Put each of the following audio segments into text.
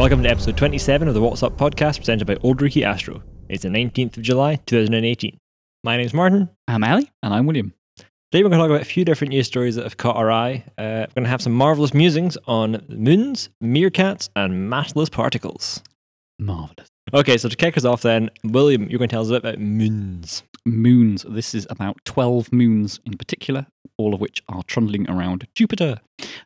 Welcome to episode 27 of the What's Up podcast presented by Auld Reekie Astro. It's the 19th of July, 2018. My name's Martin. I'm Ali. And I'm William. Today we're going to talk about a few different news stories that have caught our eye. Uh, we're going to have some marvelous musings on moons, meerkats, and massless particles. Marvelous. Okay, so to kick us off then, William, you're going to tell us a bit about moons. Moons. This is about 12 moons in particular, all of which are trundling around Jupiter.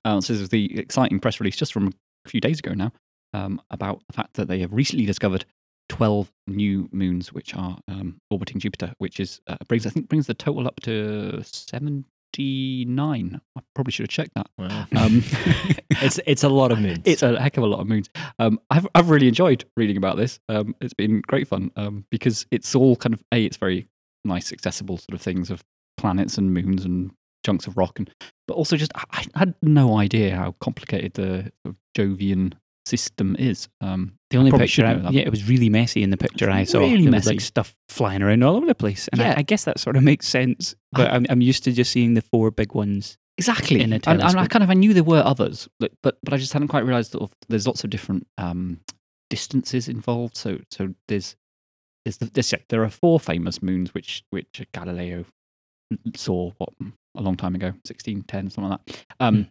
Uh, this is the exciting press release just from a few days ago now um, about the fact that they have recently discovered 12 new moons which are um, orbiting Jupiter, which is uh, brings I think brings the total up to 79. I probably should have checked that. Wow. Um, it's it's a lot of moons. It's a heck of a lot of moons. Um, I've I've really enjoyed reading about this. Um, it's been great fun um, because it's all kind of a. It's very nice, accessible sort of things of planets and moons and chunks of rock, and but also just I, I had no idea how complicated the sort of Jovian system is. Um, The only picture, I, yeah, it was really messy in the picture I saw. really there messy. was like stuff flying around all over the place, and Yeah. I, I guess that sort of makes sense. But I, am I'm used to just seeing the four big ones. Exactly. in a and, and I kind of I knew there were others, but but, but I just hadn't quite realised that there's lots of different um, distances involved. So so there's there's the, yeah, there are four famous moons which which Galileo saw what a long time ago, 1610 something like that. Um, Hmm.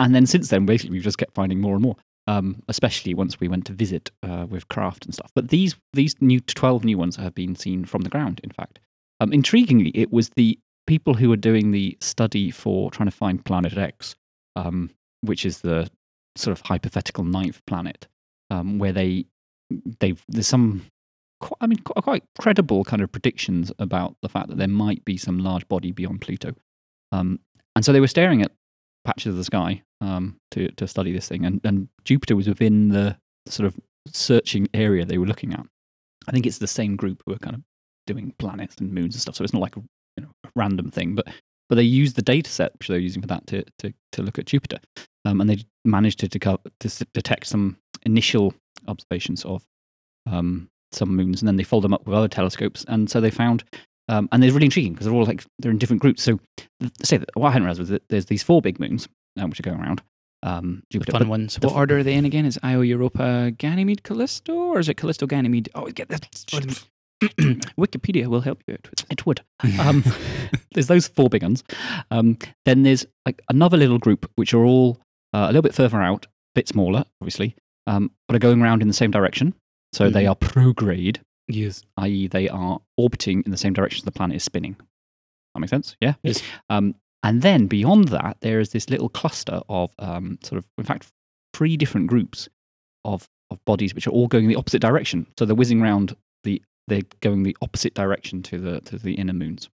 And then since then, basically, we've just kept finding more and more. Um, especially once we went to visit uh, with craft and stuff. But these these new twelve new ones have been seen from the ground. In fact, um, intriguingly, it was the people who were doing the study for trying to find Planet X, um, which is the sort of hypothetical ninth planet, um, where they they there's some I mean quite, quite credible kind of predictions about the fact that there might be some large body beyond Pluto, um, and so they were staring at patches of the sky um, to to study this thing, and, and Jupiter was within the sort of searching area they were looking at. I think it's the same group who are kind of doing planets and moons and stuff, so it's not like a you know a random thing, but but they used the data set which they're using for that to to, to look at Jupiter, um, and they managed to, deco- to detect some initial observations of um, some moons, and then they followed them up with other telescopes, and so they found. Um, and they're really intriguing because they're all like they're in different groups. So, say that what I hadn't realized was that there's these four big moons uh, which are going around um, The fun ones. the What f- order are they in again? Is Io, Europa, Ganymede, Callisto, or is it Callisto, Ganymede? Oh, get that. Wikipedia will help you out with It would. Um, there's those four big ones. Um, then there's like another little group which are all uh, a little bit further out, a bit smaller, obviously, um, but are going around in the same direction. So they Mhm. are prograde, Yes. i.e., they are orbiting in the same direction as the planet is spinning. That makes sense? Yeah. Yes. Um, and then beyond that, there is this little cluster of um, sort of, in fact, three different groups of, of bodies which are all going the opposite direction. So they're whizzing around the, they're going the opposite direction to the, to the inner moons.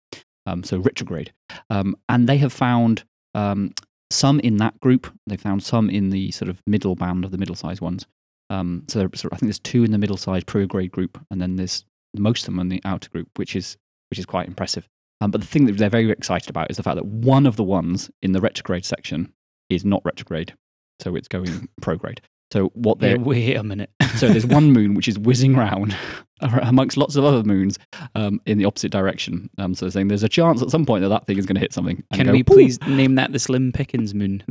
Um, so retrograde. Um, and they have found um, some in that group. They found some in the sort of middle band of the middle sized ones. Um, so, there, so I think there's two in the middle sized prograde group, and then there's most of them in the outer group, which is which is quite impressive. Um, but the thing that they're very excited about is the fact that one of the ones in the retrograde section is not retrograde, so it's going prograde. So what Wait, they're wait a minute. so there's one moon which is whizzing around amongst lots of other moons um, in the opposite direction. Um, so they're saying there's a chance at some point that that thing is going to hit something. Can go, we please name that the Slim Pickens moon?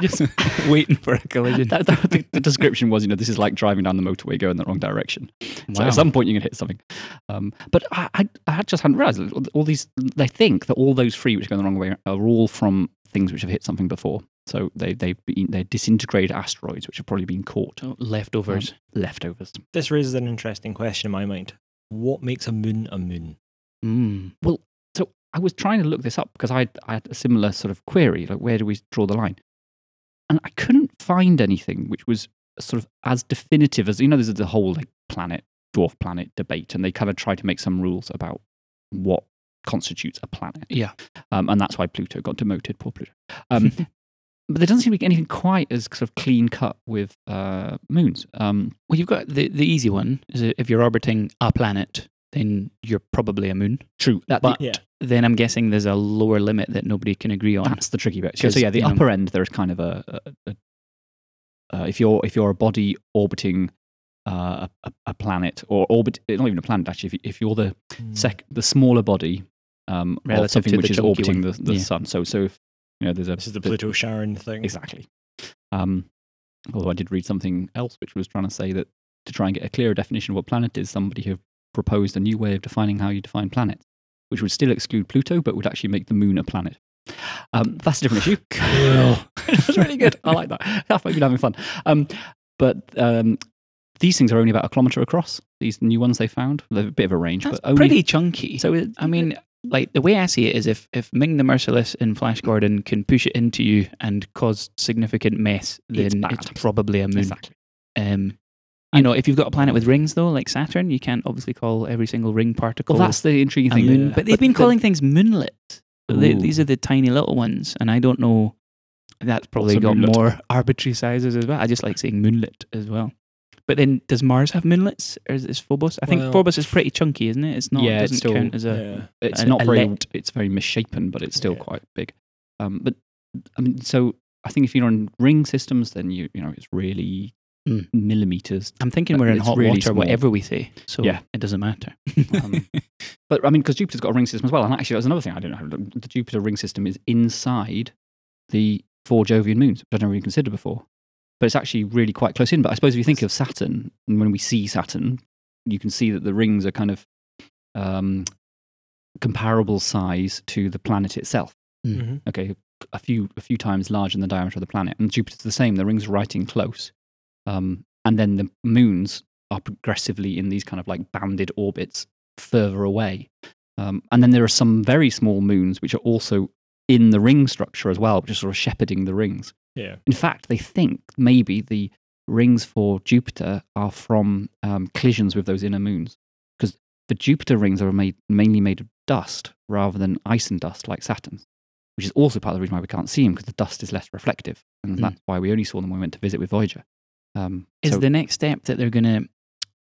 Just- waiting for a collision. That, that- the, the description was, you know, this is like driving down the motorway going the wrong direction. So at some point you're going to hit something. Um, but I, I, I just hadn't realized that all these, they think that all those three which are going the wrong way are all from things which have hit something before. So they, they've been, they're disintegrated asteroids which have probably been caught. Oh, leftovers. Leftovers. This raises an interesting question in my mind. What makes a moon a moon? Mm. Well, so I was trying to look this up because I, I had a similar sort of query, like where do we draw the line? And I couldn't find anything which was sort of as definitive as you know. There's the whole like planet dwarf planet debate, and they kind of try to make some rules about what constitutes a planet. Yeah. um, and that's why Pluto got demoted. Poor Pluto. Um, but there doesn't seem to be anything quite as sort of clean cut with uh, moons. Um, Well, you've got the, the easy one is if you're orbiting a planet, then you're probably a moon. true, that, But Yeah. Then I'm guessing there's a lower limit that nobody can agree on. That's the tricky bit. So yeah, the you know- upper end there is kind of a, a, a uh, if you're if you're a body orbiting uh, a, a- a planet or orbit not even a planet actually if, you, if you're the sec the smaller body um, of Relative something to which the is orbiting one. the, the Yeah. sun. So so if you know there's a This is the the- Pluto Charon thing. exactly. Um, although I did read something else which was trying to say that to try and get a clearer definition of what planet is, somebody have proposed a new way of defining how you define planets, which would still exclude Pluto, but would actually make the moon a planet. Um, that's a different issue. Cool. That's really good. I like that. I might be having fun. Um, but um, these things are only about a kilometre across. These new ones they found, they're a bit of a range, That's but only pretty chunky. So it, I mean, like the way I see it is, if if Ming the Merciless in Flash Gordon can push it into you and cause significant mess, then bad. it's, probably a moon. exactly. Um, you know, if you've got a planet with rings though, like Saturn, you can't obviously call every single ring particle Well, that's the intriguing thing. moon. yeah. But they've been the- calling things moonlets. But they, these are the tiny little ones, and I don't know. That's probably got moonlet? more arbitrary sizes as well. I just like saying moonlet as well. But then, does Mars have moonlets, or is this Phobos? I think Well- Phobos is pretty chunky, isn't it? It's not. Yeah, it doesn't still- count as a. yeah. it's a- not very let. it's very misshapen but it's still Yeah. quite big um, but i mean so i think if you're on ring systems then you you know it's really Mm. millimeters I'm thinking But we're in hot really water, small. whatever we say. So Yeah. it doesn't matter. Um, but i mean because jupiter's got a ring system as well and actually that's another thing i don't know the jupiter ring system is inside the four jovian moons which i'd never even considered before but it's actually really quite close in but i suppose if you think of saturn and when we see saturn you can see that the rings are kind of um, comparable size to the planet itself Mhm. okay, a few a few times larger than the diameter of the planet. And Jupiter's the same. The rings are right in close, um, and then the moons are progressively in these kind of like banded orbits further away. Um, and then there are some very small moons which are also in the ring structure as well, which are sort of shepherding the rings. Yeah. In fact, they think maybe the rings for Jupiter are from um, collisions with those inner moons, because the Jupiter rings are made mainly made of dust rather than ice and dust like Saturn's, which is also part of the reason why we can't see them because the dust is less reflective, and Mm. that's why we only saw them when we went to visit with Voyager. Um, Is so- the next step that they're going to,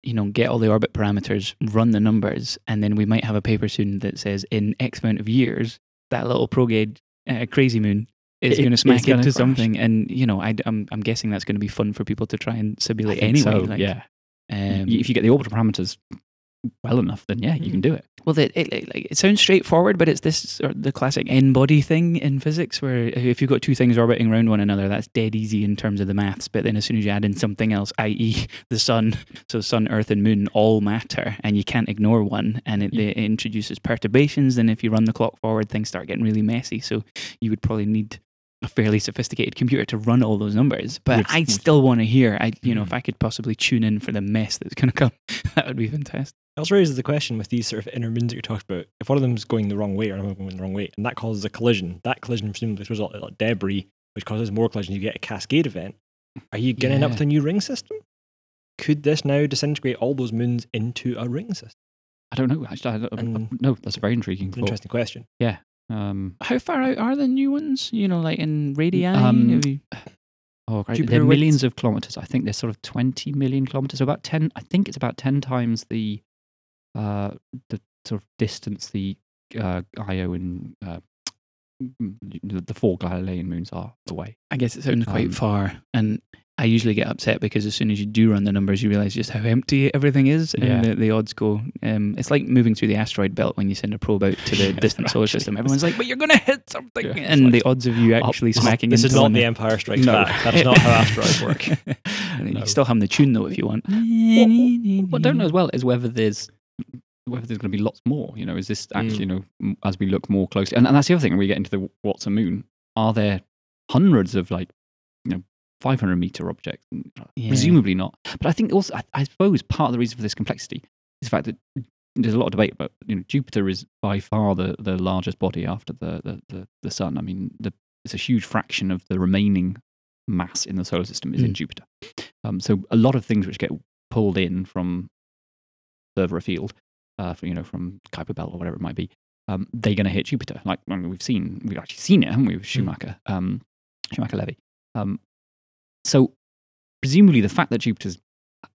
you know, get all the orbit parameters, run the numbers, and then we might have a paper soon that says in X amount of years, that little prograde uh, crazy moon is It- going to smack into crash. something. And, you know, I, am I'm guessing that's going to be fun for people to try and simulate anyway. so, like, yeah. Um, if you get the orbital parameters well enough, then yeah, you can do it. Well, it, it, it, like, it sounds straightforward, but it's this sort of the classic n body thing in physics, where if you've got two things orbiting around one another, that's dead easy in terms of the maths. But then as soon as you add in something else, i.e., the sun, so sun, earth, and moon all matter, and you can't ignore one, and it, it introduces perturbations. Then if you run the clock forward, things start getting really messy. So you would probably need a fairly sophisticated computer to run all those numbers. But Which- I still want to hear. I, you know, Mm. if I could possibly tune in for the mess that's going to come, that would be fantastic. It also raises the question with these sort of inner moons that you're talking about. If one of them's going the wrong way or another going the wrong way, and that causes a collision, that collision presumably throws out like debris, which causes more collision. You get a cascade event. Are you going to end up Yeah. with a new ring system? Could this now disintegrate all those moons into a ring system? I don't know. Actually, I don't, And- no, that's a very intriguing an interesting question. Yeah. Um, How far out are the new ones? You know, like in radii? Um, you- Oh, great. Jupiter They're widths? millions of kilometers. I think they're sort of 20 million kilometers. So about 10, I think it's about 10 times the uh, the sort of distance the uh, Io and uh, the the four Galilean moons are away. I guess it sounds quite Um, far. And I usually get upset because as soon as you do run the numbers, you realize just how empty everything is. Yeah. And the, the odds go. Um, it's like moving through the asteroid belt when you send a probe out to the Yeah, distant solar system. Everyone's like, but you're going to hit something. Yeah, and like- the odds of you actually Oh, smacking This into is not the Empire Strikes No. Back. That is not how asteroids work. And You No. can still hum the tune though if you want. What, what I don't know as well is whether there's whether there's going to be lots more. You know, is this actually you know as we look more closely, and, and that's the other thing when we get into the what's a moon? Are there hundreds of like you know 500 meter objects? Yeah. Presumably not. But I think also I, I suppose part of the reason for this complexity is the fact that there's a lot of debate about you know Jupiter is by far the, the largest body after the, the, the, the sun. I mean, the, it's a huge fraction of the remaining mass in the solar system is in Mm. Jupiter. Um, so a lot of things which get pulled in from further afield, uh, from, you know, from Kuiper Belt or whatever it might be, um, they're going to hit Jupiter. Like I mean, we've seen, we've actually seen it, haven't we, with Shoemaker, um, Shoemaker Levy. Um, so presumably the fact that Jupiter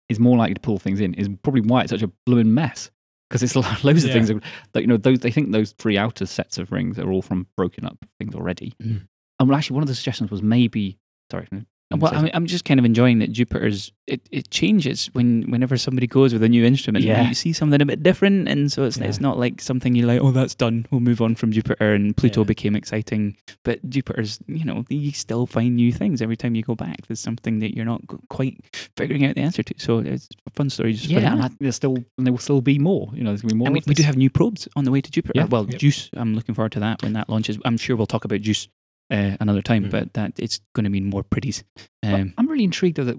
is more likely to pull things in is probably why it's such a blooming mess. Because it's loads of Yeah. things that, that, you know, those, they think those three outer sets of rings are all from broken up things already. Mm. And well, actually, one of the suggestions was maybe, sorry, Well, I mean, I'm just kind of enjoying that Jupiter's it, it changes when whenever somebody goes with a new instrument. Yeah. You see something a bit different, and so it's Yeah. it's not like something you're like, oh, that's done. We'll move on from Jupiter, and Pluto Yeah. became exciting. But Jupiter's, you know, you still find new things every time you go back. There's something that you're not quite figuring out the answer to. So it's a fun story just yeah, there's still and there will still be more. You know, there's gonna be more. And we, we do have new probes on the way to Jupiter. Yeah. Well, Yep. Juice. I'm looking forward to that when that launches. I'm sure we'll talk about Juice uh, another time, Mhm. but that it's going to mean more pretties. Um, I'm really intrigued though that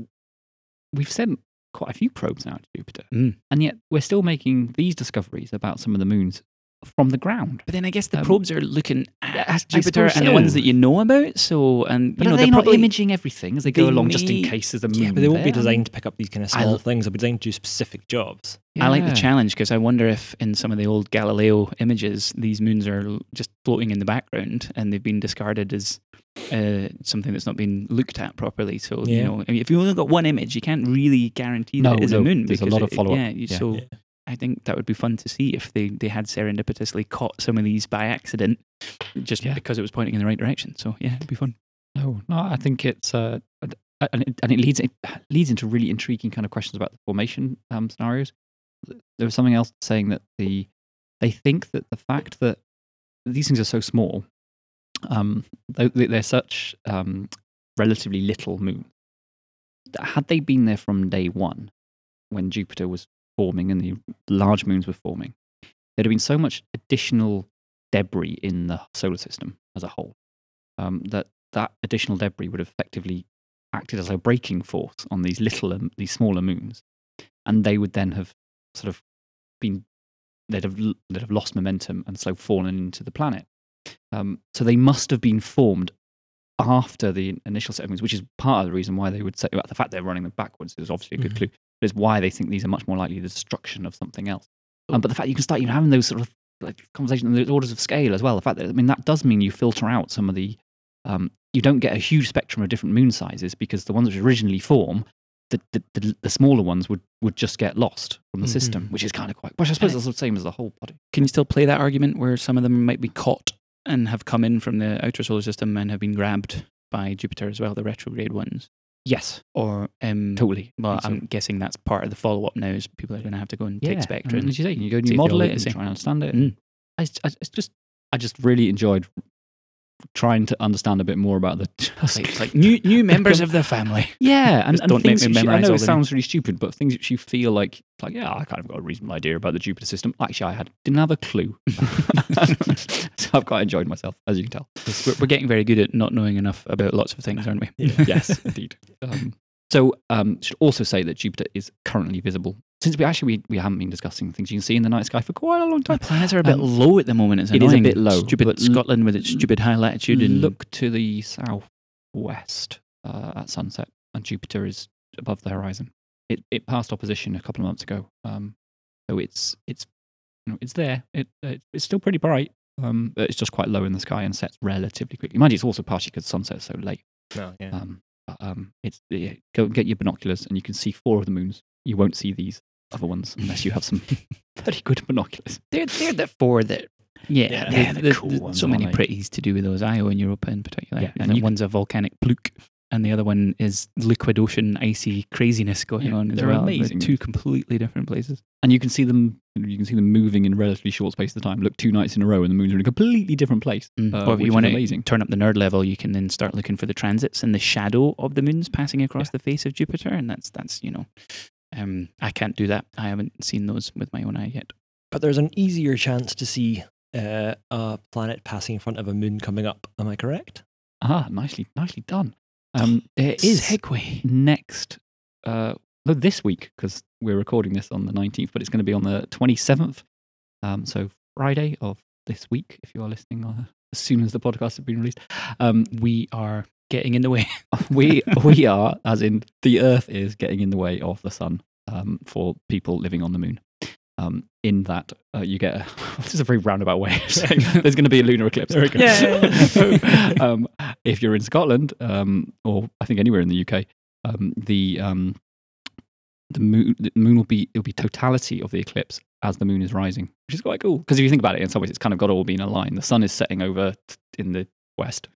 we've sent quite a few probes now to Jupiter, Mm. and yet we're still making these discoveries about some of the moons from the ground. But then I guess the Um, probes are looking at Jupiter suppose and the ones that you know about. So, and But you know, are they're not probably, imaging everything as they go they along, just in may- case there's a moon? Yeah, but they won't be designed to pick up these kind of I small l- things. They'll be designed to do specific jobs. I like the challenge because I wonder if in some of the old Galileo images, these moons are just floating in the background and they've been discarded as uh, something that's not been looked at properly. So, you know, I mean, if you only got one image, you can't really guarantee that No, it is a moon. there's a lot of follow-up. Yeah, you- Yeah. so Yeah. I think that would be fun to see if they, they had serendipitously caught some of these by accident just Yeah. because it was pointing in the right direction. So, yeah, it'd be fun. No, no, I think it's uh, and it, and it leads it leads into really intriguing kind of questions about the formation um, scenarios. There was something else saying that the they think that the fact that these things are so small, um, they- they're such um, relatively little moons, that had they been there from day one, when Jupiter was forming and the large moons were forming, there'd have been so much additional debris in the solar system as a whole um, that that additional debris would have effectively acted as a braking force on these little, um, these smaller moons, and they would then have sort of been, they'd have, they'd have lost momentum and so fallen into the planet. Um, so they must have been formed after the initial set of moons, which is part of the reason why they would say well, the fact they're running them backwards is obviously a good Mhm. clue. But it's why they think these are much more likely the destruction of something else. Um, but the fact you can start even having those sort of like conversations and the orders of scale as well. The fact that I mean that does mean you filter out some of the um, you don't get a huge spectrum of different moon sizes because the ones which originally form, the, the, the, the smaller ones would, would just get lost from the system, Mhm. which is kind of quite. Which I suppose is the same as the whole body. Can you still play that argument where some of them might be caught and have come in from the outer solar system and have been grabbed by Jupiter as well, the retrograde ones? Yes, Or um, totally. Well, So- I'm guessing that's part of the follow up now. Is people are going to have to go and yeah, take Spectra. And as you say, you go and you model it and try and understand it. Mm. I, I, it's just, I just really enjoyed trying to understand a bit more about the. It's like, like new new members of the family. Yeah, and, and don't make me you- memorise I know it sounds really stupid, but things which you feel like, like yeah, I kind of got a reasonable idea about the Jupiter system. Actually, I had didn't have a clue. so I've quite enjoyed myself, as you can tell. We're, we're getting very good at not knowing enough about lots of things, aren't we? yes, indeed. Um, so, um, should also say that Jupiter is currently visible. Since we actually we, we haven't been discussing things you can see in the night sky for quite a long The time. planets are a bit Um, low at the moment. It's it is a bit low, Stupid but Scotland with its stupid high latitude and look to the southwest uh, at sunset, and Jupiter is above the horizon. It it passed opposition a couple of months ago, um, so it's it's you know, it's there. It, it it's still pretty bright, um, but it's just quite low in the sky and sets relatively quickly. Mind you, it's also partially because sunset's so late. No, yeah. Um, but, um, it's yeah, go and get your binoculars, and you can see four of the moons. You won't see these other ones unless you have some pretty good binoculars. They're they're the four that. Yeah, Yeah, the- they're the cool ones, so many pretties to do with those. Io and Europa in particular. Yeah, and and one's a volcanic pluke, and the other one is liquid ocean icy craziness going Yeah, on as they're well. amazing. two completely different places. And you can see them. You can see them moving in relatively short space of time. Look, two nights in a row, and the moons are in a completely different place. Mm. uh, or if which you is want to amazing. turn up the nerd level, you can then start looking for the transits and the shadow of the moons passing across the face of Jupiter, and that's that's you know, um, I can't do that. I haven't seen those with my own eye yet. But there's an easier chance to see uh, a planet passing in front of a moon coming up. Am I correct? Ah, nicely, nicely done. Um, there is segue. next, uh, no, this week because we're recording this on the nineteenth, but it's going to be on the twenty seventh. Um, so Friday of this week, if you are listening uh, as soon as the podcast has been released. Um, We are getting in the way. we we are, as in the Earth is getting in the way of the sun um, for people living on the moon. Um, in that uh, you get a, this is a very roundabout way of saying there's going to be a lunar eclipse. There we go. Yeah. um, if you're in Scotland, um, or I think anywhere in the UK, um, the um, the moon the moon will be it'll be totality of the eclipse as the moon is rising, which is quite cool. Because if you think about it, in some ways, it's kind of got to all be in a line. The sun is setting over t- in the west.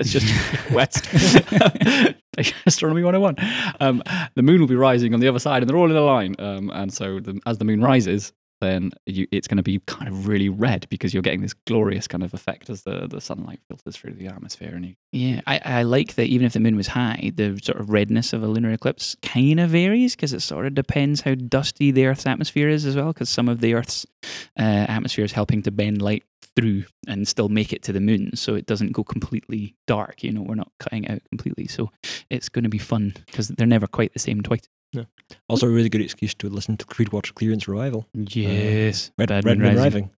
It's just west. Astronomy 101. Um, the moon will be rising on the other side, and they're all in a line. Um, and so, the, as the moon rises, then you, it's going to be kind of really red because you're getting this glorious kind of effect as the, the sunlight filters through the atmosphere. And you, Yeah, I, I like that even if the moon was high, the sort of redness of a lunar eclipse kind of varies because it sort of depends how dusty the Earth's atmosphere is as well. Because some of the Earth's uh, atmosphere is helping to bend light through and still make it to the moon, so it doesn't go completely dark. You know, we're not cutting out completely, so it's going to be fun because they're never quite the same twice. Also, a really good excuse to listen to Creedwater Clearance Revival. Yes, Red, Bad Red Moon Moon Rising. Rising.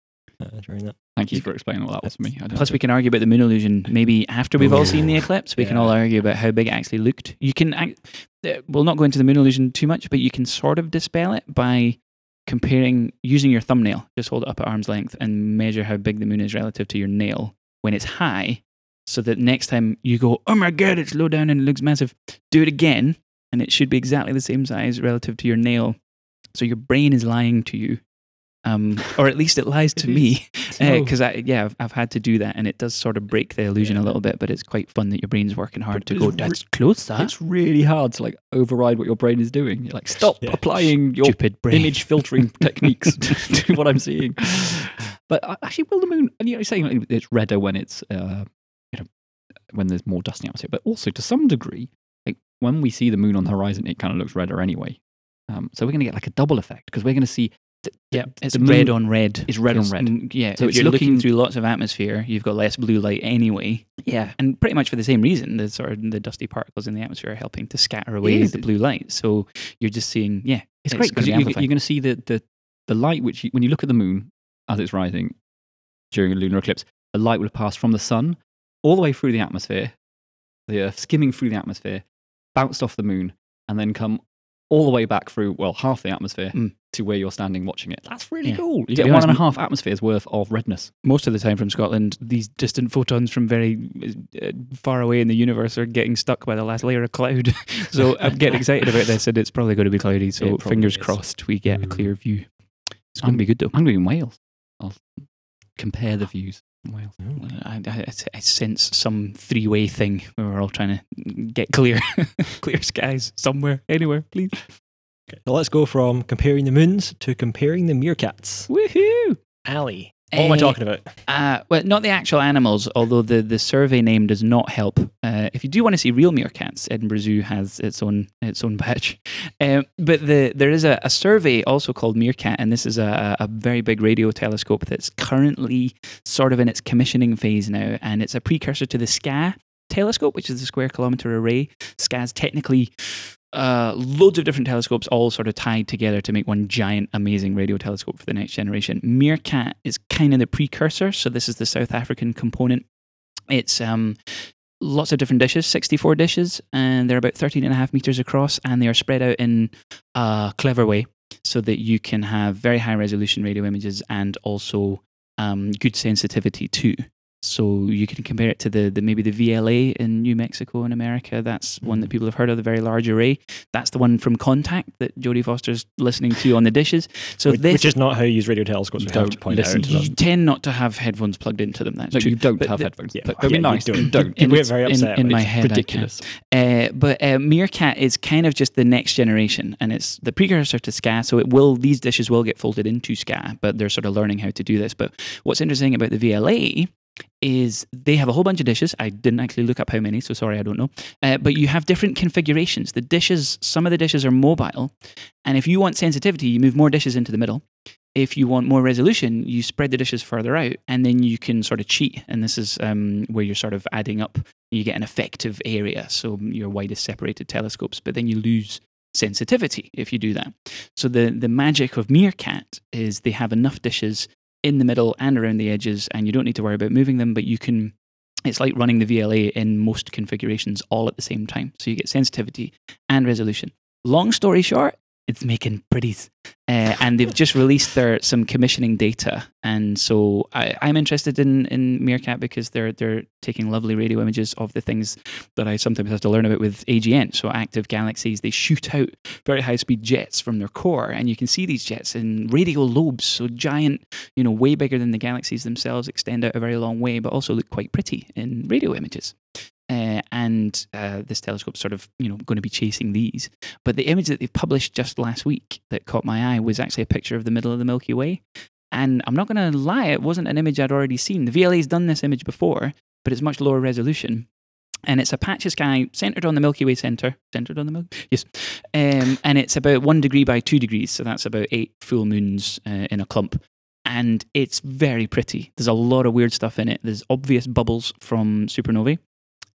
Uh, during that. thank you for explaining all that was for me. I don't Plus, we can argue about the moon illusion. Maybe after we've all seen the eclipse, we can all argue about how big it actually looked. You can, act, uh, we'll not go into the moon illusion too much, but you can sort of dispel it by comparing using your thumbnail. Just hold it up at arm's length and measure how big the moon is relative to your nail when it's high, so that next time you go, oh my god, it's low down and it looks massive. Do it again, and it should be exactly the same size relative to your nail. So your brain is lying to you. Um, or at least it lies to me because I yeah I've, I've had to do that and it does sort of break the illusion a little bit but it's quite fun that your brain's working hard But to go re- that's closer It's really hard to like override what your brain is doing. You're like, stop Yeah. applying your stupid brain image filtering techniques to what I'm seeing. But uh, actually, will the moon? And you're saying like, it's redder when it's uh, you know when there's more dust in the atmosphere, but also to some degree, like when we see the moon on the horizon, it kind of looks redder anyway. Um, so we're going to get like a double effect because we're going to see. th- yeah it's the red on red It's red on red. yeah So if it's you're looking, looking- through lots of atmosphere you've got less blue light anyway Yeah, and pretty much for the same reason the sort of the dusty particles in the atmosphere are helping to scatter away the blue light so you're just seeing yeah it's, It's great because you, you're going to see the, the the light which you, when you look at the moon as it's rising during a lunar eclipse, the light will have passed from the sun all the way through the atmosphere, the Earth skimming through the atmosphere, bounced off the moon, and then come all the way back through well half the atmosphere Mm. to where you're standing watching it. That's really Yeah. cool. You To get be one and a half atmospheres worth of redness. most of the time from Scotland, these distant photons from very uh, far away in the universe are getting stuck by the last layer of cloud. so I'm getting excited about this, and it's probably going to be cloudy. So probably fingers is. crossed we get a clear view. It's going to be good though. I'm going to be in Wales. I'll compare the views in Wales. Well, I, I, I sense some three-way thing where we're all trying to get clear, clear skies somewhere, anywhere, please. Okay, so let's go from comparing the moons to comparing the meerkats. Woohoo! Ali. What am I talking about? Uh, well, not the actual animals, although the, the survey name does not help. Uh, if you do want to see real meerkats, Edinburgh Zoo has its own its own batch. Um, but the there is a, a survey also called Meerkat, and this is a, a very big radio telescope that's currently sort of in its commissioning phase now, and it's a precursor to the SCA telescope, which is the Square Kilometre Array. SCA is technically uh, loads of different telescopes all sort of tied together to make one giant, amazing radio telescope for the next generation. Meerkat is kind of the precursor, so this is the South African component. It's um, lots of different dishes, 64 dishes, and they're about 13 and a half meters across, and they are spread out in a clever way so that you can have very high resolution radio images and also um, good sensitivity too. So you can compare it to the, the maybe the VLA in New Mexico in America. That's one that people have heard of, the very large array. That's the one from Contact that Jodie Foster's listening to on the dishes. So which, this which is not how you use radio telescopes. You We have to don't point listen out. to them. you tend not to have headphones plugged into them. That's No, true. you don't But have the- headphones. Yeah, but yeah, you nice. don't. Don't. People get very in- upset in when my it's head. I ridiculous. Uh, but uh, Meerkat is kind of just the next generation, and it's the precursor to SCA. So it will these dishes will get folded into SCA, but they're sort of learning how to do this. But what's interesting about the VLA is they have a whole bunch of dishes. I didn't actually look up how many, so sorry, I don't know. Uh, but you have different configurations. The dishes, some of the dishes are mobile, and if you want sensitivity, you move more dishes into the middle. If you want more resolution, you spread the dishes further out, and then you can sort of cheat. And this is um, where you're sort of adding up. You get an effective area, so your widest separated telescopes, but then you lose sensitivity if you do that. So the the magic of Meerkat is they have enough dishes in the middle and around the edges, and you don't need to worry about moving them, but you can. It's like running the VLA in most configurations all at the same time. So you get sensitivity and resolution. Long story short, it's making pretties. Uh, and they've just released their some commissioning data, and so I, I'm interested in in Meerkat because they're they're taking lovely radio images of the things that I sometimes have to learn about with AGN. So active galaxies, they shoot out very high speed jets from their core, and you can see these jets in radio lobes, so giant, you know, way bigger than the galaxies themselves, extend out a very long way, but also look quite pretty in radio images. Uh, and uh, this telescope's sort of you know going to be chasing these. But the image that they published just last week that caught my eye was actually a picture of the middle of the Milky Way. And I'm not going to lie, it wasn't an image I'd already seen. The VLA's done this image before, but it's much lower resolution. And it's a patch of sky centered on the Milky Way center. Centered on the Milky Yes. Um, and it's about one degree by two degrees. So that's about eight full moons uh, in a clump. And it's very pretty. There's a lot of weird stuff in it. There's obvious bubbles from supernovae.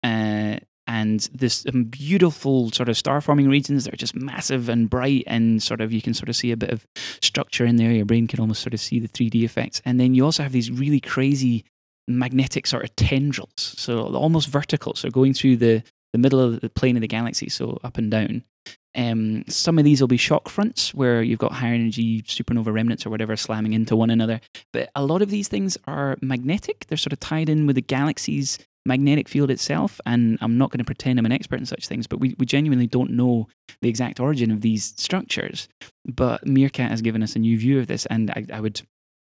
Uh, and this um, beautiful sort of star forming regions that are just massive and bright and sort of you can sort of see a bit of structure in there. Your brain can almost sort of see the 3d effects. And then you also have these really crazy magnetic sort of tendrils. So almost vertical. So going through the the middle of the plane of the galaxy so up and down. Um, some of these will be shock fronts where you've got high energy supernova remnants or whatever slamming into one another. But a lot of these things are magnetic. They're sort of tied in with the galaxy's magnetic field itself. And I'm not going to pretend I'm an expert in such things, but we, we genuinely don't know the exact origin of these structures. But Meerkat has given us a new view of this. And I, I would,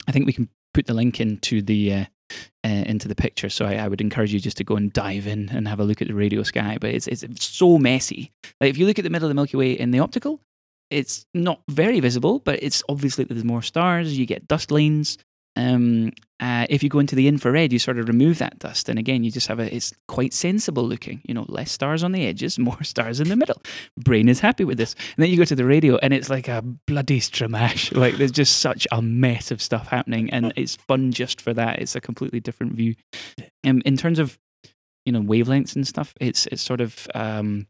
I think we can put the link into the, uh, uh, into the picture. So I, I, would encourage you just to go and dive in and have a look at the radio sky. But it's, it's, so messy. Like if you look at the middle of the Milky Way in the optical, it's not very visible, but it's obviously there's more stars. You get dust lanes. Um, uh, if you go into the infrared, you sort of remove that dust, and again, you just have a. It's quite sensible looking. You know, less stars on the edges, more stars in the middle. Brain is happy with this. And then you go to the radio, and it's like a bloody stramash. Like there's just such a mess of stuff happening, and it's fun just for that. It's a completely different view. Um, in terms of you know wavelengths and stuff, it's it's sort of um,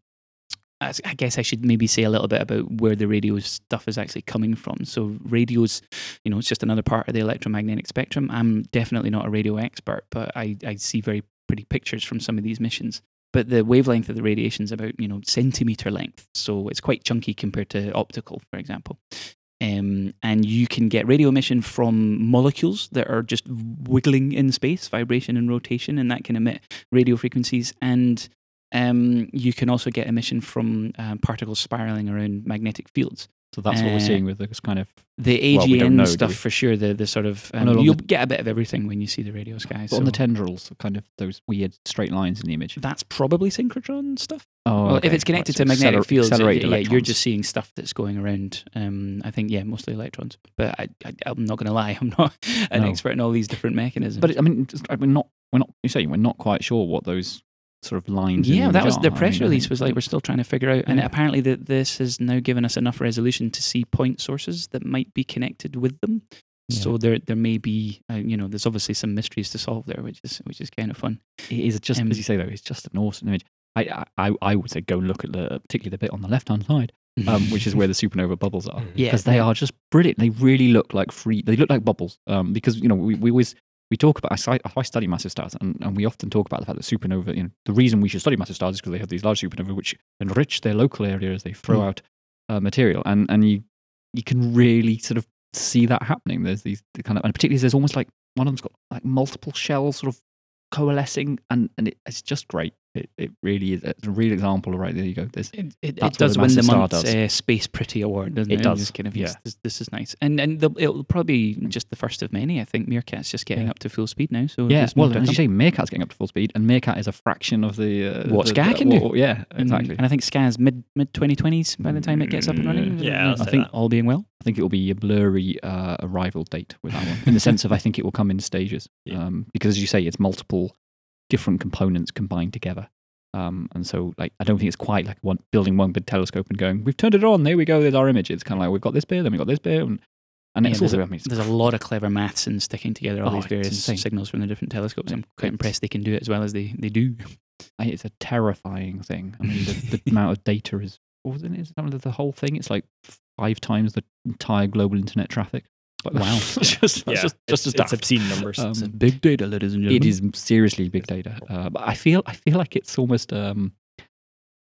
I guess I should maybe say a little bit about where the radio stuff is actually coming from. So, radios, you know, it's just another part of the electromagnetic spectrum. I'm definitely not a radio expert, but I, I see very pretty pictures from some of these missions. But the wavelength of the radiation is about, you know, centimeter length. So, it's quite chunky compared to optical, for example. Um, and you can get radio emission from molecules that are just wiggling in space, vibration and rotation, and that can emit radio frequencies. And um, you can also get emission from um, particles spiraling around magnetic fields. So that's what we're seeing with this kind of the AGN well, know, stuff for sure. The the sort of um, you'll the, get a bit of everything when you see the radio sky. So. On the tendrils, kind of those weird straight lines in the image. That's probably synchrotron stuff. Oh, well, okay. if it's connected right, so to magnetic fields, yeah, you're just seeing stuff that's going around. Um, I think yeah, mostly electrons. But I, I am not going to lie, I'm not an no. expert in all these different mechanisms. But I mean, I mean, not we're not. You say we're not quite sure what those sort of lines. Yeah, that was the press I mean, release was like we're still trying to figure out, and yeah. apparently that this has now given us enough resolution to see point sources that might be connected with them. Yeah. So there, there may be, uh, you know, there's obviously some mysteries to solve there, which is which is kind of fun. It is just um, as you say though, it's just an awesome image. I, I, I would say go look at the particularly the bit on the left hand side, um, which is where the supernova bubbles are. Yeah, because they are just brilliant. They really look like free. They look like bubbles. Um, because you know we, we always we talk about, I, I study massive stars, and, and we often talk about the fact that supernova, you know, the reason we should study massive stars is because they have these large supernova which enrich their local area as they throw mm. out uh, material. And, and you, you can really sort of see that happening. There's these kind of, and particularly there's almost like one of them's got like multiple shells sort of coalescing, and, and it, it's just great. It, it really is it's a real example. Right there, you go. There's, it, it, it does win the month's uh, Space Pretty Award, doesn't it? It does. Kind of, yeah. This, this, is nice, and and the, it'll probably be just the first of many. I think Meerkat's just getting yeah. up to full speed now. So yeah, well, as you say, Meerkat's getting up to full speed, and Meerkat is a fraction of the uh, what Ska can do. yeah, exactly. And, and, I think Ska's mid mid twenty twenties by the time it gets up and running. Yeah, I think that. all being well. I think it will be a blurry uh, arrival date with that one, in the sense of I think it will come in stages, yeah. um, because as you say, it's multiple different components combined together. Um, and so, like, I don't think it's quite like one, building one big telescope and going, we've turned it on, there we go, there's our image. It's kind of like we've got this bit, then we've got this bit, and, and yeah, there's, a, I mean, there's a lot of clever maths in sticking together all oh, these various signals from the different telescopes. I'm quite impressed they can do it as well as they, they do. It's a terrifying thing. I mean, the, the amount of data is, what was it? Is the whole thing? It's like five times the entire global internet traffic. But wow, just, yeah. just, just it's, it's obscene numbers. Um, it's big data, ladies and gentlemen. It is seriously big data. Uh, but I feel, I feel like it's almost. Um,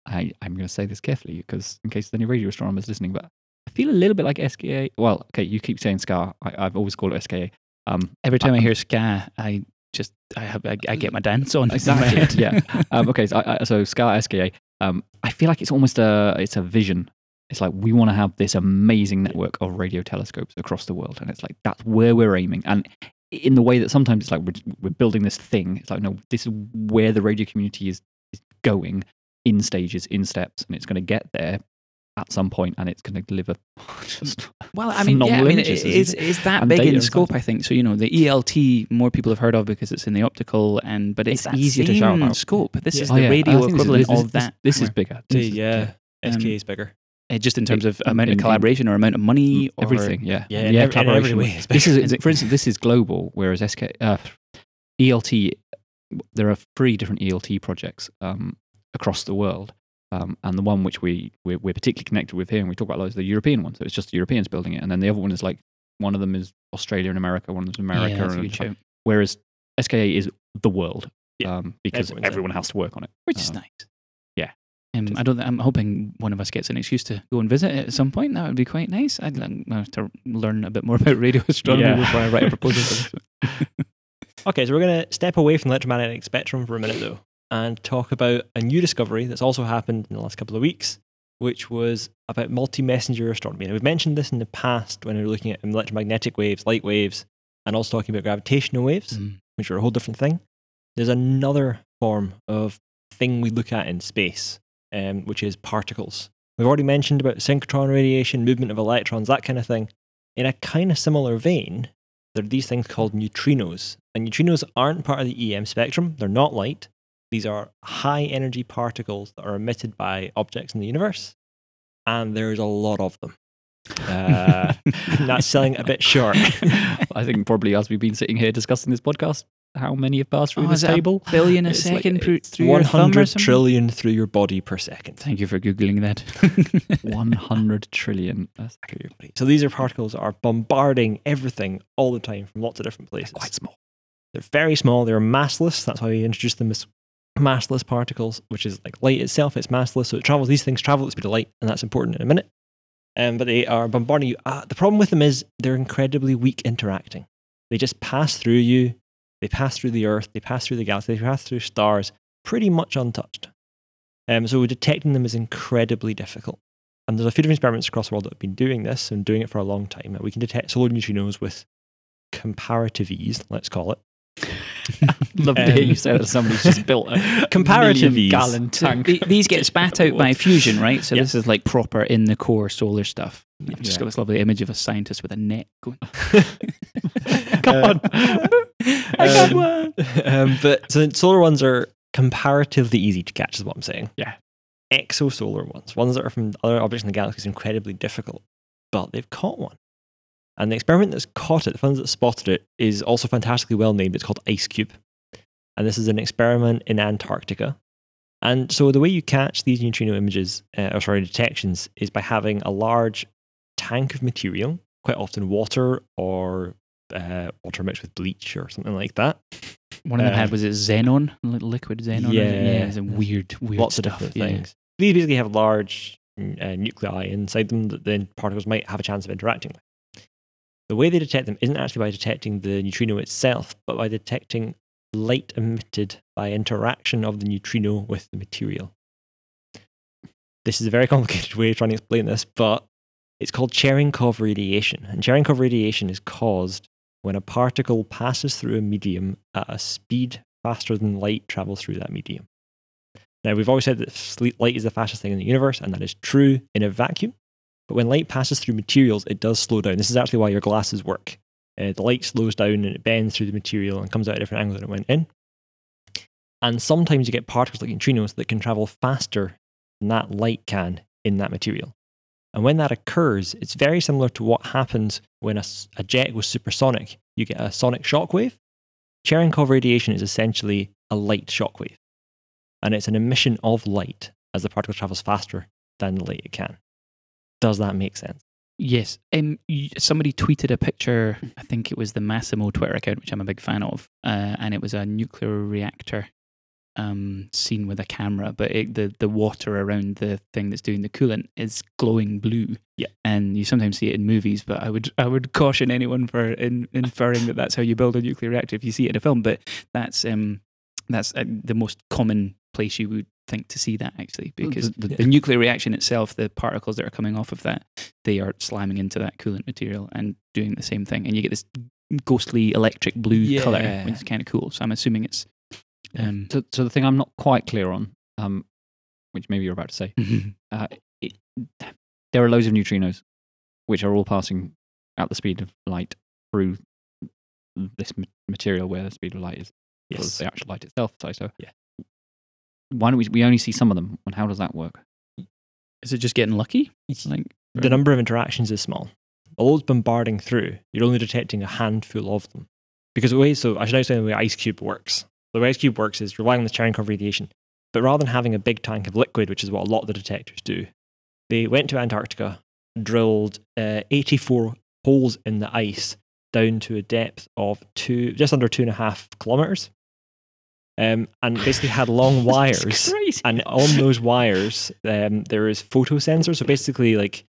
I, I'm going to say this carefully because in case any radio astronomers listening, but I feel a little bit like SKA. Well, okay, you keep saying SCA. I, have always called it SKA. Um, Every time I, I hear SCA, I just I have I, I, get my dance on. Exactly. yeah. Um, okay. So, I, so SCA SKA. Um, I feel like it's almost a it's a vision it's like we want to have this amazing network of radio telescopes across the world, and it's like that's where we're aiming. And in the way that sometimes it's like we're, we're building this thing, it's like no, this is where the radio community is is going in stages, in steps, and it's going to get there at some point, and it's going to deliver. Just Well, I mean, yeah, I mean, images, it isn't is, that big in scope, stuff. I think. So, you know, the ELT, more people have heard of because it's in the optical, and but it's, It's that easier to shout same about. scope. This Yeah. is Oh, the yeah, radio think this equivalent this, of this- that. This is bigger. The, This is- yeah, SK Um, is bigger. Uh, just in terms It- of amount in- of in- collaboration or amount of money, or everything. Yeah, Yeah, in ev- in every collaboration. way This is, Is for instance, this is global, whereas SK uh, ELT. There are three different ELT projects um, across the world, um, and the one which we we're, we're particularly connected with here, and we talk about loads, the European one. So it's just the Europeans building it, and then the other one is like one of them is Australia and America, one of them is America, Yeah, and whereas SKA is the world Yeah, um, because everyone in. has to work on it. which is Um, nice. Yeah. Um, I don't. I'm hoping one of us gets an excuse to go and visit it at some point. That would be quite nice. I'd like to learn a bit more about radio astronomy Yeah. before I write a proposal for this. Okay, so we're going to step away from the electromagnetic spectrum for a minute, though, and talk about a new discovery that's also happened in the last couple of weeks, which was about multi messenger astronomy. And we've mentioned this in the past when we were looking at electromagnetic waves, light waves, and also talking about gravitational waves, Mm. which are a whole different thing. There's another form of thing we look at in space, um, which is particles. We've already mentioned about synchrotron radiation, movement of electrons, that kind of thing. In a kind of similar vein, there are these things called neutrinos. And neutrinos aren't part of the EM spectrum, they're not light. These are high energy particles that are emitted by objects in the universe. And there's a lot of them. Uh, not selling a bit short. I think probably as we've been sitting here discussing this podcast, how many have passed through Oh, this is it a table? billion a It's second through, it's through your thumb or 100 something? trillion through your body per second. Thank you for googling that. 100 trillion. That's your body. So these are particles that are bombarding everything all the time from lots of different places. quite small. They're very small. They're massless. That's why we introduced them as massless particles, which is like light itself. It's massless, so it travels. These things travel at the speed of light, and that's important in a minute. Um, but they are bombarding you. Uh, the problem with them is they're incredibly weak interacting. They just pass through you. They pass through the Earth. They pass through the galaxy. They pass through stars, pretty much untouched. Um, so detecting them is incredibly difficult. And there's a few different experiments across the world that have been doing this and doing it for a long time. We can detect solar neutrinos with comparative ease, let's call it. Love to hear you say that somebody's just built a Comparative million ease. gallon So tank. the- these get spat out by fusion, right? So Yeah. this is like proper in the core solar stuff. I've just Yeah. got this lovely image of a scientist with a net going. Come on. I got Um, one. um, but so solar ones are comparatively easy to catch, is what I'm saying. Yeah. Exosolar ones, ones that are from other objects in the galaxy, is incredibly difficult, but they've caught one. And the experiment that's caught it, the ones that spotted it, is also fantastically well named. It's called Ice Cube. And this is an experiment in Antarctica. And so the way you catch these neutrino images, uh, or sorry, detections, is by having a large tank of material, quite often water or uh, water mixed with bleach or something like that. One of them had Um, was it xenon, li- liquid xenon. Yeah. yeah, it's a weird, weird lots stuff. of different yeah. things. These basically have large mm, uh, nuclei inside them that then particles might have a chance of interacting with. The way they detect them isn't actually by detecting the neutrino itself, but by detecting light emitted by interaction of the neutrino with the material. This is a very complicated way of trying to explain this, but it's called Cherenkov radiation. And Cherenkov radiation is caused when a particle passes through a medium at a speed faster than light travels through that medium. Now, we've always said that light is the fastest thing in the universe, and that is true in a vacuum. But when light passes through materials, it does slow down. This is actually why your glasses work. Uh, the light slows down and it bends through the material and comes out at a different angle than it went in. And sometimes you get particles like neutrinos that can travel faster than that light can in that material. And when that occurs, it's very similar to what happens when a jet goes supersonic. You get a sonic shockwave. Cherenkov radiation is essentially a light shockwave and it's an emission of light as the particle travels faster than the light it can. Does that make sense? Yes. Um, somebody tweeted a picture, I think it was the Massimo Twitter account, which I'm a big fan of, uh, and it was a nuclear reactor um, seen with a camera, but it, the, the water around the thing that's doing the coolant is glowing blue. Yeah. And you sometimes see it in movies, but I would I would caution anyone for in, inferring that that's how you build a nuclear reactor if you see it in a film. But that's um that's uh, the most common place you would think to see that actually, because the- the, nuclear reaction itself, the particles that are coming off of that, they are slamming into that coolant material and doing the same thing, and you get this ghostly electric blue color, which is kind of cool. So I'm assuming it's um, So, so the thing I'm not quite clear on um, which maybe you're about to say, uh, it, there are loads of neutrinos which are all passing at the speed of light through this material where the speed of light is Yes. the actual light itself. So, so Yeah. why don't we? We only see some of them, and how does that work? Is it just getting lucky? It's like The number of interactions is small. Although it's bombarding through, you're only detecting a handful of them. Because the way, so I should explain the way Ice Cube works. The way Cube works is relying on the Cherenkov radiation. But rather than having a big tank of liquid, which is what a lot of the detectors do, they went to Antarctica, drilled uh, 84 holes in the ice down to a depth of two, just under two and a half kilometers, um, and basically had long wires. and on those wires um, there is photosensors so basically like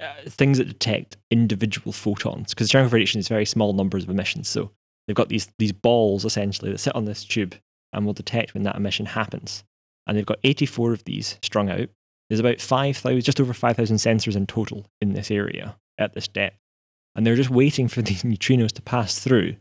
uh, things that detect individual photons because Cherenkov radiation is very small numbers of emissions. So they've got these these balls essentially that sit on this tube and will detect when that emission happens and they've got 84 of these strung out there's about 5000 just over 5000 sensors in total in this area at this depth and they're just waiting for these neutrinos to pass through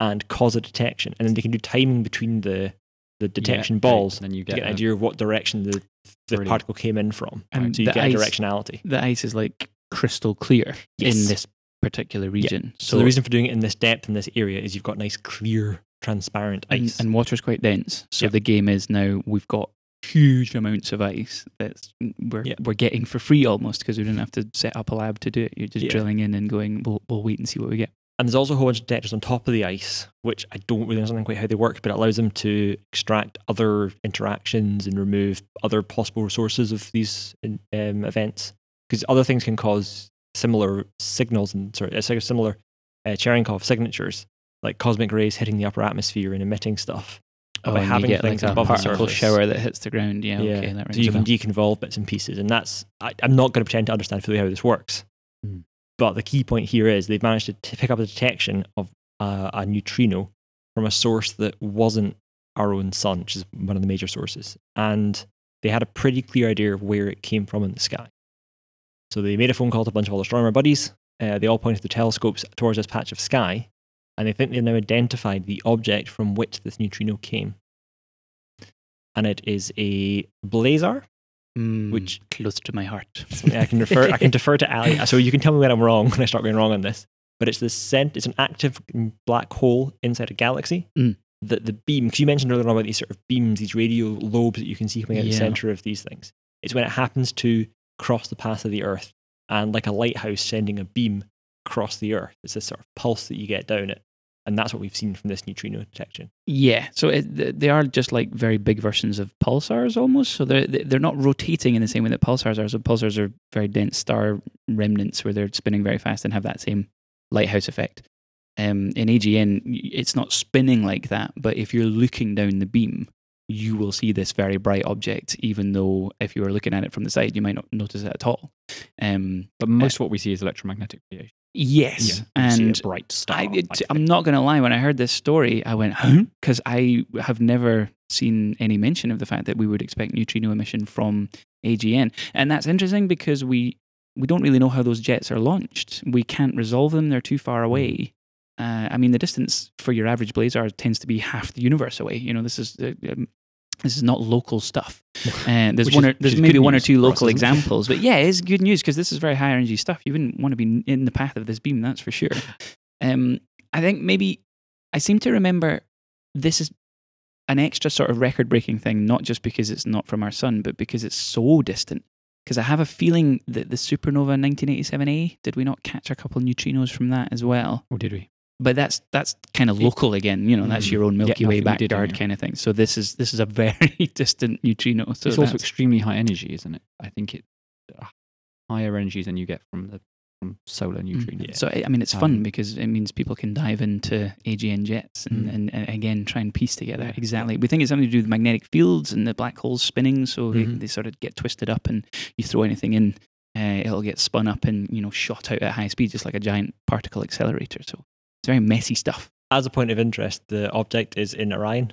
and cause a detection and then they can do timing between the the detection Yeah, balls and then you to get, get an idea of what direction the, the particle came in from. And so you get ice- a directionality. the ice is like crystal clear Yes. in this particular region. So, the reason for doing it in this depth in this area is you've got nice, clear, transparent and, ice. and water's quite dense. So Yep. the game is now we've got huge amounts of ice that's we're Yeah. we're getting for free almost because we don't have to set up a lab to do it. You're just Yeah. drilling in and going. We'll we'll wait and see what we get. And there's also a whole bunch of detectors on top of the ice, which I don't really understand quite how they work, but it allows them to extract other interactions and remove other possible sources of these um, events. Because other things can cause similar signals and sorry, uh, similar uh, Cherenkov signatures, like cosmic rays hitting the upper atmosphere and emitting stuff. By Oh, and having get things like a above the particle shower that hits the ground. Yeah, okay, that rings so you can deconvolve bits and pieces, and that's I, I'm not going to pretend to understand fully how this works. Mm. But the key point here is they've managed to t- pick up a detection of uh, a neutrino from a source that wasn't our own sun, which is one of the major sources, and they had a pretty clear idea of where it came from in the sky. So they made a phone call to a bunch of all astronomer buddies. Uh, they all pointed their telescopes towards this patch of sky, and they think they've now identified the object from which this neutrino came. And it is a blazar, Mm, which close to my heart. I can refer. I can defer to Ali. So you can tell me when I'm wrong when I start going wrong on this. But it's the cent. It's an active black hole inside a galaxy. Mm. The the beam. Because you mentioned earlier on about these sort of beams, these radio lobes that you can see coming out of the center of these things. It's when it happens to cross the path of the Earth, and like a lighthouse sending a beam across the Earth. It's this sort of pulse that you get down it, and that's what we've seen from this neutrino detection. Yeah, so it, they are just like very big versions of pulsars almost. So they're they're not rotating in the same way that pulsars are. So pulsars are very dense star remnants where they're spinning very fast and have that same lighthouse effect. Um, in AGN, it's not spinning like that, but if you're looking down the beam, you will see this very bright object, even though if you were looking at it from the side, you might not notice it at all. Um, But most of what we see is electromagnetic radiation. yes, see and a bright star. I, I'm not going to lie. When I heard this story, I went, huh? Hmm? Because I have never seen any mention of the fact that we would expect neutrino emission from AGN. And that's interesting because we, we don't really know how those jets are launched. We can't resolve them, they're too far hmm. away. Uh, I mean, the distance for your average blazar tends to be half the universe away. You know, this is. Uh, um, this is not local stuff. And there's Which one, or, there's maybe one or two for us, local examples, but yeah, it's good news because this is very high energy stuff. You wouldn't want to be in the path of this beam, that's for sure. Um, I think maybe I seem to remember this is an extra sort of record breaking thing, not just because it's not from our sun, but because it's so distant. Because I have a feeling that the supernova 1987A, did we not catch a couple neutrinos from that as well? Or did we? But that's that's kind of local again, you know. That's Mm. your own Milky Yeah, Way think we did, backyard kind of thing. So this is this is a very distant neutrino. So it's also extremely high energy, isn't it? I think it uh, higher energy than you get from the from solar neutrinos. Mm. So I mean, it's fun Um, because it means people can dive into AGN jets and, Mm. and, and again try and piece together Yeah. exactly. We think it's something to do with magnetic fields and the black holes spinning, so they, Mhm. they sort of get twisted up, and you throw anything in, uh, it'll get spun up and you know shot out at high speed, just like a giant particle accelerator. So it's very messy stuff. As a point of interest, the object is in Orion.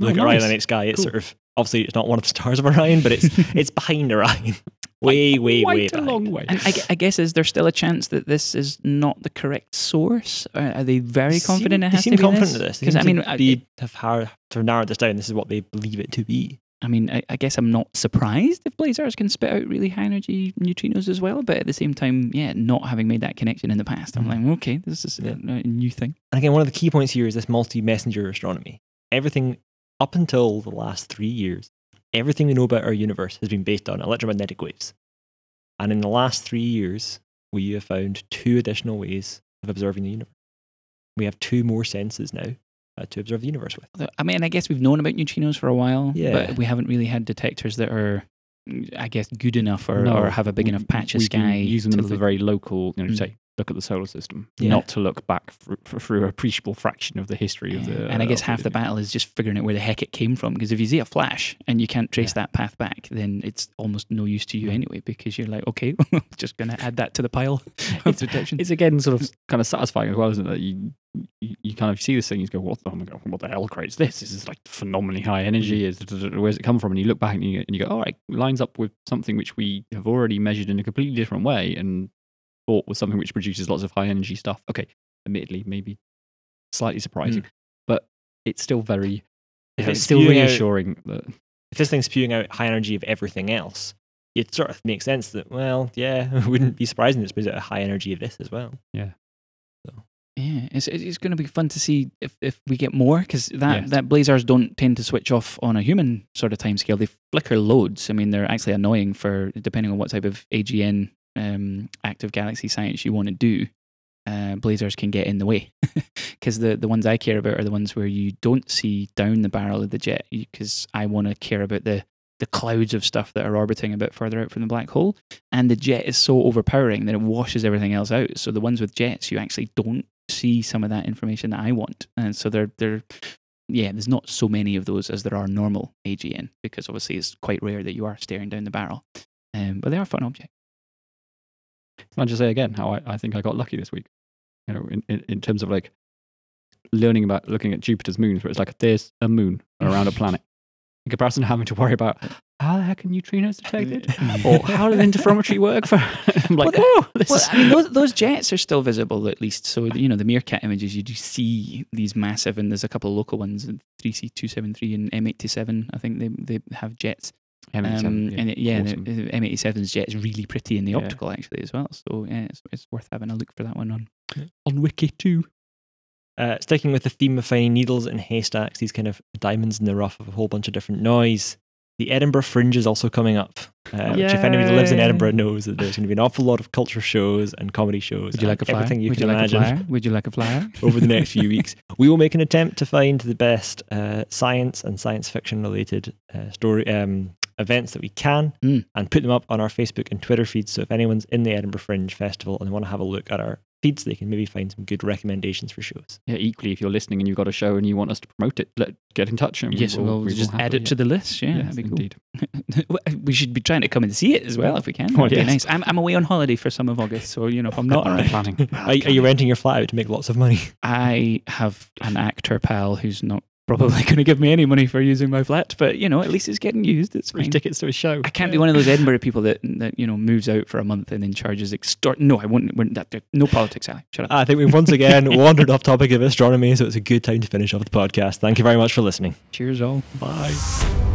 Oh, Look at Orion in the night sky. It's Cool. sort of obviously it's not one of the stars of Orion, but it's it's behind Orion. way, way, Quite way a behind. long way. And I, I guess is there still a chance that this is not the correct source? Or are they very They confident seem, it they seem to be confident this? of this. Because I mean, to I- have, har- to have narrowed this down. This is what they believe it to be. I mean, I, I guess I'm not surprised if blazars can spit out really high energy neutrinos as well, but at the same time, yeah, not having made that connection in the past, I'm Mhm. like, okay, this is a, a new thing. And again, one of the key points here is this multi messenger astronomy. Everything up until the last three years, everything we know about our universe has been based on electromagnetic waves. And in the last three years, we have found two additional ways of observing the universe. We have two more senses now uh, to observe the universe with. I mean, I guess we've known about neutrinos for a while, Yeah. but we haven't really had detectors that are, I guess, good enough or, No, or have a big we- enough patch of sky. using to them for very local, you know, Mm. say, look at the solar system, Yeah. not to look back through, a appreciable fraction of the history of Yeah, the. and I guess half the battle is just figuring out where the heck it came from. Because if you see a flash and you can't trace that path back, then it's almost no use to you Mm. anyway. Because you're like, okay, just going to add that to the pile of It's- detection. It's again sort of kind of satisfying as well, isn't it? That you, you, you kind of see this thing, you go, what the, oh God, what the hell creates this? This is like phenomenally high energy. Is Where's it come from? And you look back and you, and you go, all right, lines up with something which we have already measured in a completely different way and thought was something which produces lots of high energy stuff. Okay, admittedly, maybe slightly surprising, hmm. but it's still very, If it's it's still spewing out- reassuring that If this thing's spewing out high energy of everything else, it sort of makes sense that, well, yeah, it wouldn't be surprising it spews out a high energy of this as well. Yeah, So. Yeah, it's it's going to be fun to see if, if we get more because that Yes. that blazars don't tend to switch off on a human sort of timescale. They flicker loads. I mean, they're actually annoying for depending on what type of AGN um, active galaxy science you want to do. Uh, blazars can get in the way because the the ones I care about are the ones where you don't see down the barrel of the jet because I want to care about the the clouds of stuff that are orbiting a bit further out from the black hole and the jet is so overpowering that it washes everything else out. So the ones with jets, you actually don't see some of that information that I want, and so they're they're yeah, there's not so many of those as there are normal AGN because obviously it's quite rare that you are staring down the barrel. Um, but they are fun objects. Can I just say again how I, I think I got lucky this week? You know, in, in, in terms of like learning about looking at Jupiter's moons, where it's like there's a moon around a planet. In comparison to having to worry about how the heck are neutrinos detected, or how does interferometry work? For I'm like, Well, oh, this Well, I mean, those, those jets are still visible at least. So you know the MeerKAT images, you do see these massive, and there's a couple of local ones, three C two seven three and M eighty seven. I think they they have jets. M87, Um, yeah, and it, yeah, awesome. the M eighty seven's jet is really pretty in the Yeah. optical actually as well. So yeah, it's, it's worth having a look for that one on Yeah. on Wiki too. Uh, sticking with the theme of finding needles in haystacks, these kind of diamonds in the rough of a whole bunch of different noise. The Edinburgh Fringe is also coming up, uh, which if anybody that lives in Edinburgh knows that there's going to be an awful lot of culture shows and comedy shows. Would you like a flyer? Everything you Would can you like imagine a flyer? Would you like a flyer? over the next few weeks. We will make an attempt to find the best uh, science and science fiction related uh, story um, events that we can Mm. and put them up on our Facebook and Twitter feeds. So if anyone's in the Edinburgh Fringe Festival and they want to have a look at our feeds, they can maybe find some good recommendations for shows. yeah, equally, if you're listening and you've got a show and you want us to promote it, let get in touch. And we yes, will, we'll we will just add happily- it to the list. Yeah, Yes, that'd be cool. indeed. we should be trying to come and see it as well if we can. Well, That'd be yes. nice. I'm, I'm away on holiday for some of August, so you know if I'm not I'm planning. Are, are you renting your flat out to make lots of money? I have an actor pal who's not probably going to give me any money for using my flat, but you know at least it's getting used. It's Free tickets to a show. I can't be one of those Edinburgh people that that you know moves out for a month and then charges extort. No, I wouldn't. wouldn't that, no politics, Ali. Shut up. I think we've once again wandered off topic of astronomy, so it's a good time to finish off the podcast. Thank you very much for listening. Cheers, all. Bye.